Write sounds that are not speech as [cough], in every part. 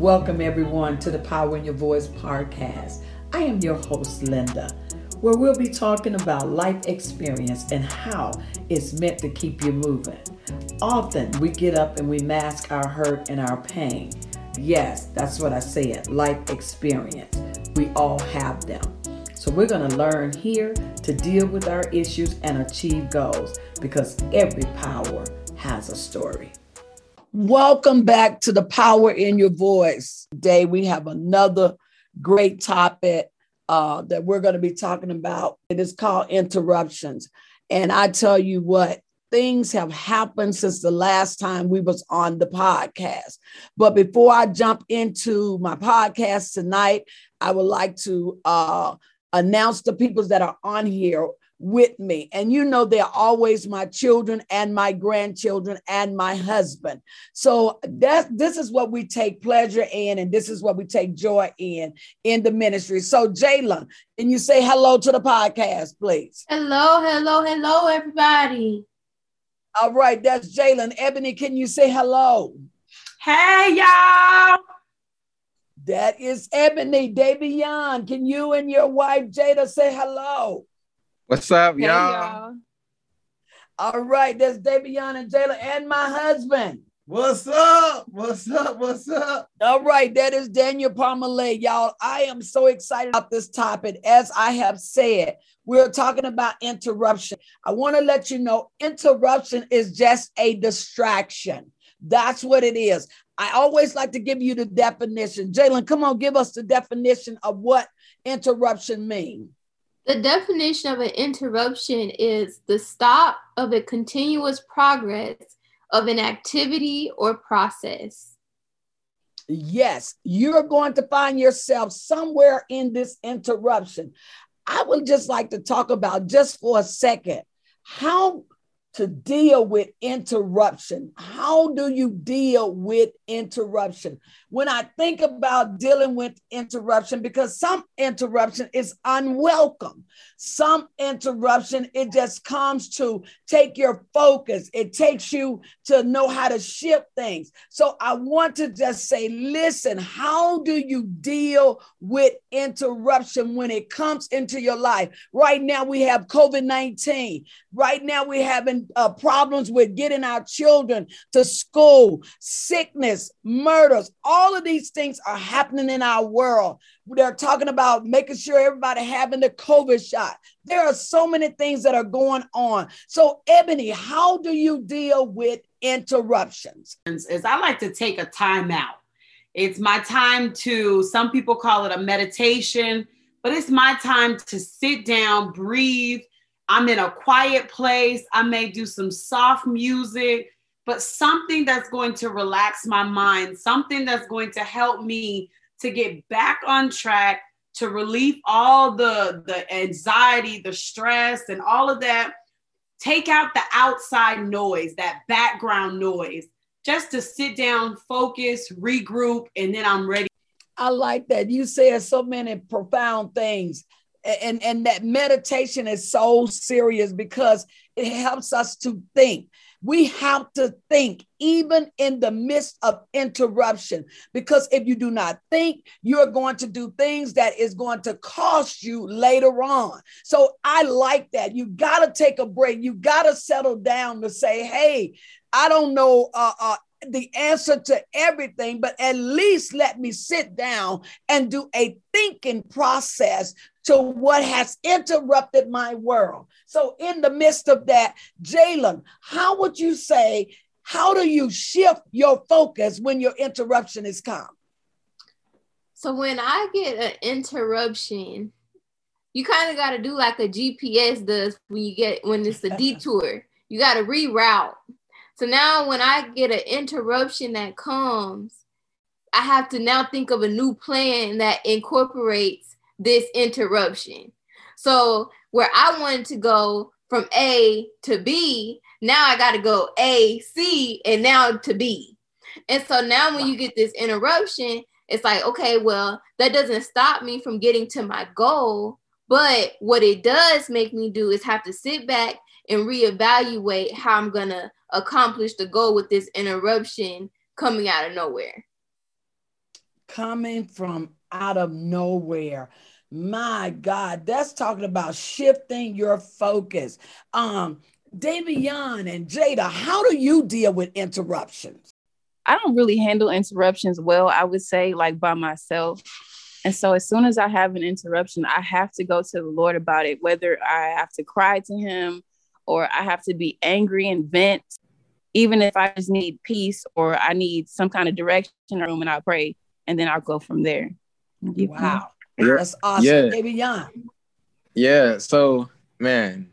Welcome, everyone, to the Power in Your Voice podcast. I am your host, Linda, where we'll be talking about life experience and how it's meant to keep you moving. Often we get up and we mask our hurt and our pain. Yes, that's what I said life experience. We all have them. So we're going to learn here to deal with our issues and achieve goals because every power has a story. Welcome back to the Power in Your Voice. Today we have another great topic uh, that we're going to be talking about. It is called interruptions. And I tell you what, things have happened since the last time we was on the podcast. But before I jump into my podcast tonight, I would like to uh, announce the people that are on here with me. And you know, they're always my children and my grandchildren and my husband. So that this is what we take pleasure in, and this is what we take joy in in the ministry. So, Jalen, can you say hello to the podcast, please? Hello, hello, hello, everybody. All right, that's Jalen. Ebony, can you say hello? Hey, y'all. That is Ebony Davion. Can you and your wife Jada say hello? What's up, hey, y'all? y'all? All right, that's Davion and Jayla and my husband. What's up? What's up? What's up? All right, that is Daniel Parmalee. Y'all, I am so excited about this topic. As I have said, we're talking about interruption. I want to let you know interruption is just a distraction. That's what it is. I always like to give you the definition. Jalen, come on, give us the definition of what interruption means. The definition of an interruption is the stop of a continuous progress of an activity or process. Yes, you're going to find yourself somewhere in this interruption. I would just like to talk about just for a second how to deal with interruption. How do you deal with interruption? When I think about dealing with interruption, because some interruption is unwelcome, some interruption, it just comes to take your focus, it takes you to know how to shift things. So I want to just say, listen, how do you deal with interruption when it comes into your life? Right now, we have COVID 19. Right now, we're uh, problems with getting our children to school, sickness, murders, all of these things are happening in our world. They're talking about making sure everybody having the COVID shot. There are so many things that are going on. So, Ebony, how do you deal with interruptions? Is I like to take a time out. It's my time to, some people call it a meditation, but it's my time to sit down, breathe, I'm in a quiet place. I may do some soft music, but something that's going to relax my mind, something that's going to help me to get back on track, to relieve all the, the anxiety, the stress, and all of that. Take out the outside noise, that background noise, just to sit down, focus, regroup, and then I'm ready. I like that. You said so many profound things and and that meditation is so serious because it helps us to think. We have to think even in the midst of interruption because if you do not think you're going to do things that is going to cost you later on. So i like that. You got to take a break. You got to settle down to say hey i don't know uh, uh, the answer to everything, but at least let me sit down and do a thinking process to what has interrupted my world. So, in the midst of that, Jalen, how would you say, how do you shift your focus when your interruption is come? So, when I get an interruption, you kind of got to do like a GPS does when you get when it's a [laughs] detour. You got to reroute. So now when I get an interruption that comes, I have to now think of a new plan that incorporates this interruption. So where I wanted to go from A to B, now I got to go A, C, and now to B. And so now when you get this interruption, it's like, okay, well, that doesn't stop me from getting to my goal. But what it does make me do is have to sit back and reevaluate how I'm going to accomplish the goal with this interruption coming out of nowhere. coming from out of nowhere. My God, that's talking about shifting your focus. Um, Davion and Jada, how do you deal with interruptions? I don't really handle interruptions well, I would say, like by myself. And so as soon as I have an interruption, I have to go to the Lord about it, whether I have to cry to him or I have to be angry and vent, even if I just need peace or I need some kind of direction room and I pray and then I'll go from there. Wow. That's awesome. Yeah. Davion. Yeah. So man,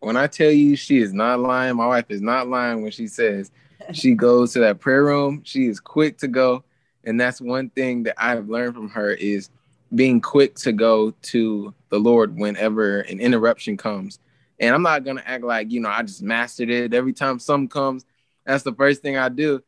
when I tell you she is not lying, my wife is not lying when she says she [laughs] goes to that prayer room. She is quick to go. And that's one thing that I've learned from her is being quick to go to the Lord whenever an interruption comes. And I'm not gonna act like, you know, I just mastered it. Every time something comes, that's the first thing I do.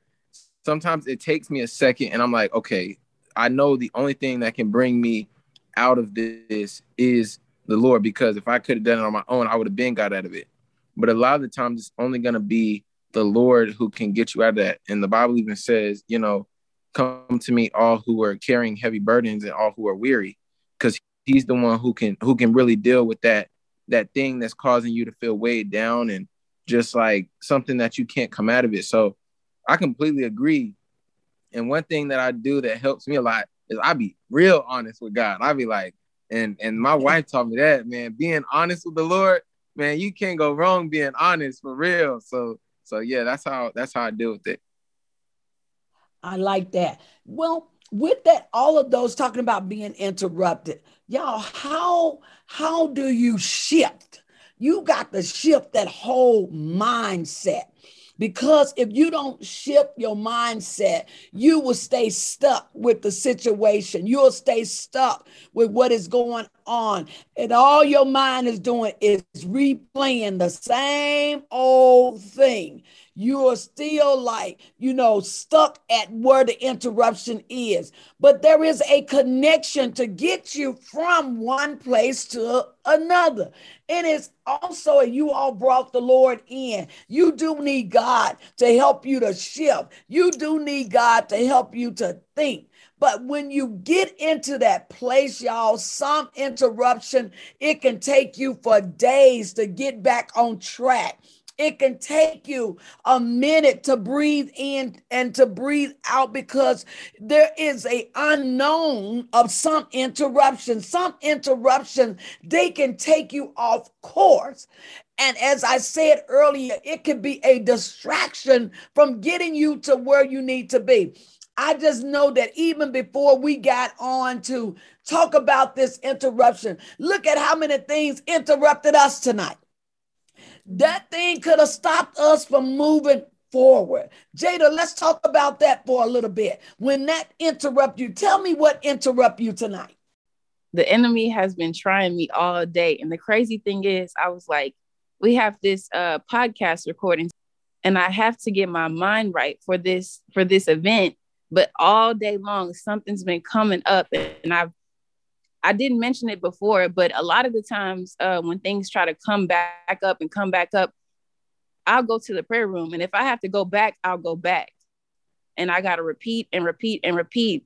Sometimes it takes me a second and I'm like, okay, I know the only thing that can bring me out of this is the Lord because if I could have done it on my own, I would have been got out of it. But a lot of the times it's only going to be the Lord who can get you out of that. And the Bible even says, you know, come to me all who are carrying heavy burdens and all who are weary because he's the one who can who can really deal with that that thing that's causing you to feel weighed down and just like something that you can't come out of it. So I completely agree. And one thing that I do that helps me a lot is I be real honest with God. I be like, and and my wife taught me that, man, being honest with the Lord, man, you can't go wrong being honest for real. So so yeah, that's how that's how I deal with it. I like that. Well, with that, all of those talking about being interrupted, y'all, how how do you shift? You got to shift that whole mindset. Because if you don't shift your mindset, you will stay stuck with the situation. You'll stay stuck with what is going on. And all your mind is doing is replaying the same old thing you are still like, you know, stuck at where the interruption is. But there is a connection to get you from one place to another. And it's also, you all brought the Lord in. You do need God to help you to shift. You do need God to help you to think. But when you get into that place, y'all, some interruption, it can take you for days to get back on track. It can take you a minute to breathe in and to breathe out because there is a unknown of some interruption. Some interruption, they can take you off course. And as I said earlier, it can be a distraction from getting you to where you need to be. I just know that even before we got on to talk about this interruption, look at how many things interrupted us tonight. That thing could have stopped us from moving forward. Jada, let's talk about that for a little bit. When that interrupt you, tell me what interrupt you tonight. The enemy has been trying me all day. And the crazy thing is, I was like, we have this uh, podcast recording and I have to get my mind right for this for this event. But all day long, something's been coming up and I've I didn't mention it before, but a lot of the times uh, when things try to come back up and come back up, I'll go to the prayer room. And if I have to go back, I'll go back. And I got to repeat and repeat and repeat.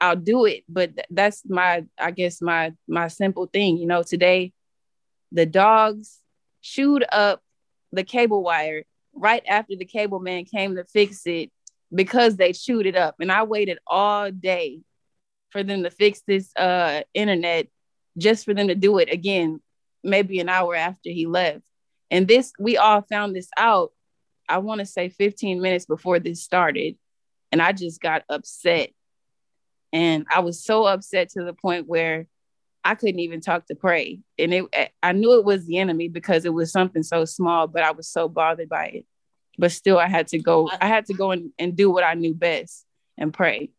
I'll do it. But th- that's my, I guess, my, my simple thing. You know, today the dogs chewed up the cable wire right after the cable man came to fix it because they chewed it up. And I waited all day for them to fix this uh, internet just for them to do it again, maybe an hour after he left. And this, we all found this out, I want to say 15 minutes before this started. And I just got upset. And I was so upset to the point where I couldn't even talk to pray. And it, I knew it was the enemy because it was something so small, but I was so bothered by it. But still, I had to go, I had to go and, and do what I knew best and pray.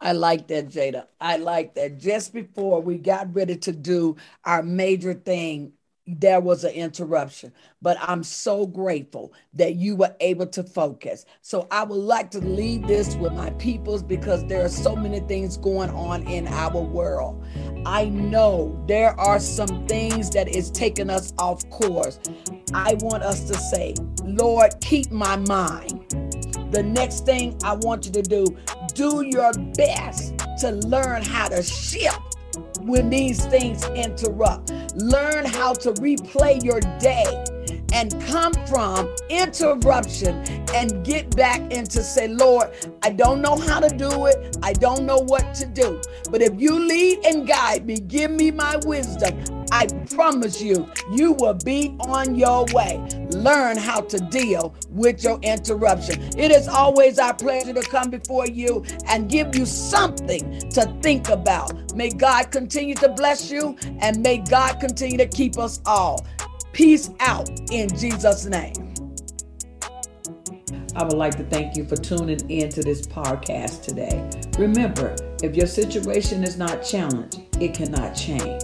I like that, Jada. I like that. Just before we got ready to do our major thing, there was an interruption, but I'm so grateful that you were able to focus. So I would like to leave this with my peoples because there are so many things going on in our world. I know there are some things that is taking us off course. I want us to say, Lord, keep my mind. The next thing I want you to do, do your best to learn how to shift when these things interrupt. Learn how to replay your day and come from interruption and get back into say, Lord, I don't know how to do it. I don't know what to do. But if you lead and guide me, give me my wisdom. I promise you, you will be on your way. Learn how to deal with your interruption. It is always our pleasure to come before you and give you something to think about. May God continue to bless you and may God continue to keep us all. Peace out in Jesus' name. I would like to thank you for tuning in to this podcast today. Remember, if your situation is not challenged, it cannot change.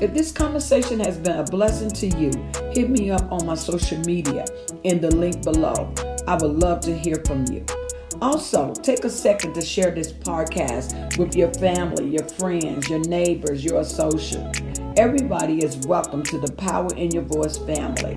If this conversation has been a blessing to you, hit me up on my social media in the link below. I would love to hear from you. Also, take a second to share this podcast with your family, your friends, your neighbors, your associates. Everybody is welcome to the Power in Your Voice family.